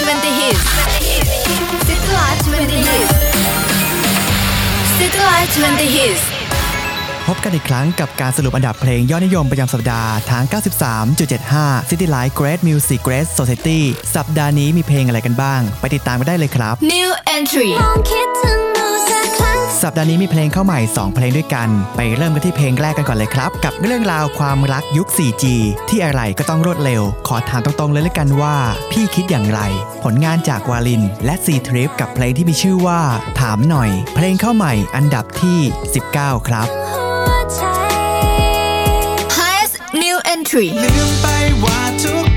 20 hits City Live 20 hits City Live 20 hits พบกันอีกครั้งกับการสรุปอันดับเพลงยอดนิยมประจำสัปดาห์ทาง 93.75 City Life Great Music Great Society สัปดาห์นี้มีเพลงอะไรกันบ้าง ไปติดตามกันได้เลยครับ New entry ลองคิดถึงดูสักครั้ง สัปดาห์นี้มีเพลงเข้าใหม่ 2 เพลงด้วยกัน ไปเริ่มกันที่เพลงแรกกันก่อนเลยครับ กับเรื่องราวความรักยุค 4G ที่อะไรก็ต้องรวดเร็ว ขอถามตรงๆเลยละกันว่า พี่คิดอย่างไร ผลงานจากวาลิน และซีทริปกับเพลงที่มีชื่อว่า ถามหน่อย เพลงเข้าใหม่อันดับที่ 19 ครับหัวใจ Highest new entry ลืมไปว่าทุกวัน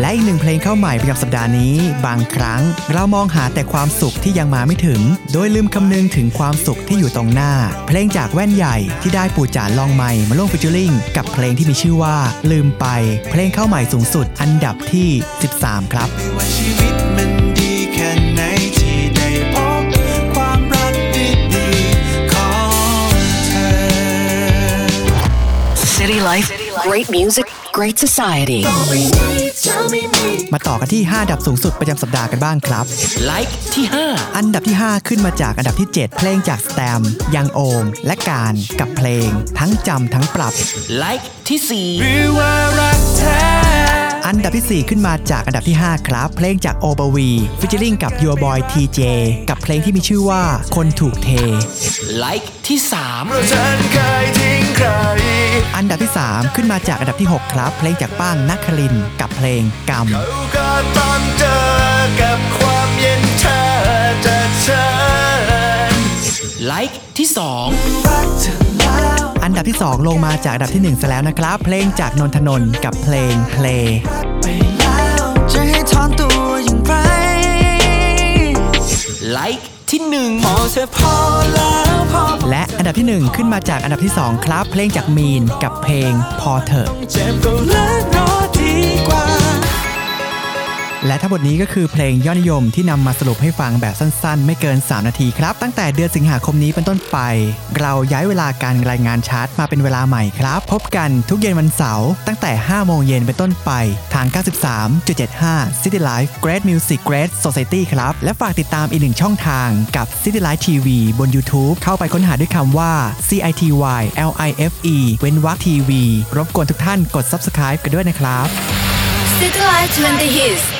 และอีกหนึ่งเพลงเข้าใหม่ประจำสัปดาห์นี้ บางครั้ง เรามองหาแต่ความสุขที่ยังมาไม่ถึง โดยลืมคำนึงถึงความสุขที่อยู่ตรงหน้า เพลงจากแว่นใหญ่ที่ได้ปู่จาลองไมค์มาร่วมฟิชเชอริงกับเพลงที่มีชื่อว่า ลืมไป เพลงเข้าใหม่สูงสุดอันดับที่ 13 ครับไม่ว่าชีวิตมันดีแค่ไหนที่ได้พบความรักดีๆของเธอ City Life, great music, great society. มาต่อกันที่5อันดับสูงสุดประจำสัปดาห์กันบ้างครับ Like ที่อันดับที่ 5 ขึ้นมาจากอันดับที่ 7 เพลงจากสแตมยังโอม และการกับเพลงทั้งจำทั้งปรับ5 Like ที่หรือว่ารักแท้ อันดับที่ 4 ขึ้นมาจากอันดับที่ 5 ครับ เพลงจากโอบวีฟิชเชอริงกับ Your Boy TJ กับเพลงที่มีชื่อว่าคนถูกเท4 Like ที่เพราะฉันเคยทิ้งใครอันดับที่ 3 ขึ้นมาจากอันดับที่ 6 ครับ เพลงจากป้างนักคลินทร์กับเพลงกรรมเขาก็ต้องเจอกับความเย็นชาจากฉัน3 Like ที่รักเธอแล้ว อันดับที่ 2 ลงมาจากอันดับที่1ซะแล้วนะครับ เพลงจากนนทนนท์กับเพลงเพลงไปแล้วจะให้ถอนตัวอย่างไร2 Like ที่พอเธอพอแล้วพอและอันดับที่ 1 ขึ้นมาจากอันดับที่ 2 ครับ เพลงจากมีนกับเพลงพอเถอะเจ็บก็เลิกรอดีกว่า และทั้งหมดนี้ก็คือเพลงยอดนิยมที่นำมาสรุปให้ฟังแบบสั้นๆ ไม่เกิน 3 นาทีครับ ตั้งแต่เดือนสิงหาคมนี้เป็นต้นไป เราย้ายเวลาการรายงานชาร์ตมาเป็นเวลาใหม่ครับ พบกันทุกเย็นวันเสาร์ตั้งแต่ 5 โมงเย็นเป็นต้นไป ทาง 93.75 City Life Great Music Great Society ครับ และฝากติดตามอีกหนึ่งช่องทางกับ City Life TV บน YouTube เข้าไปค้นหาด้วยคำว่า CITY LIFE เว้นวรรคทีวีรบกวนทุกท่านกด Subscribe กันด้วยนะครับ City Live 20 hits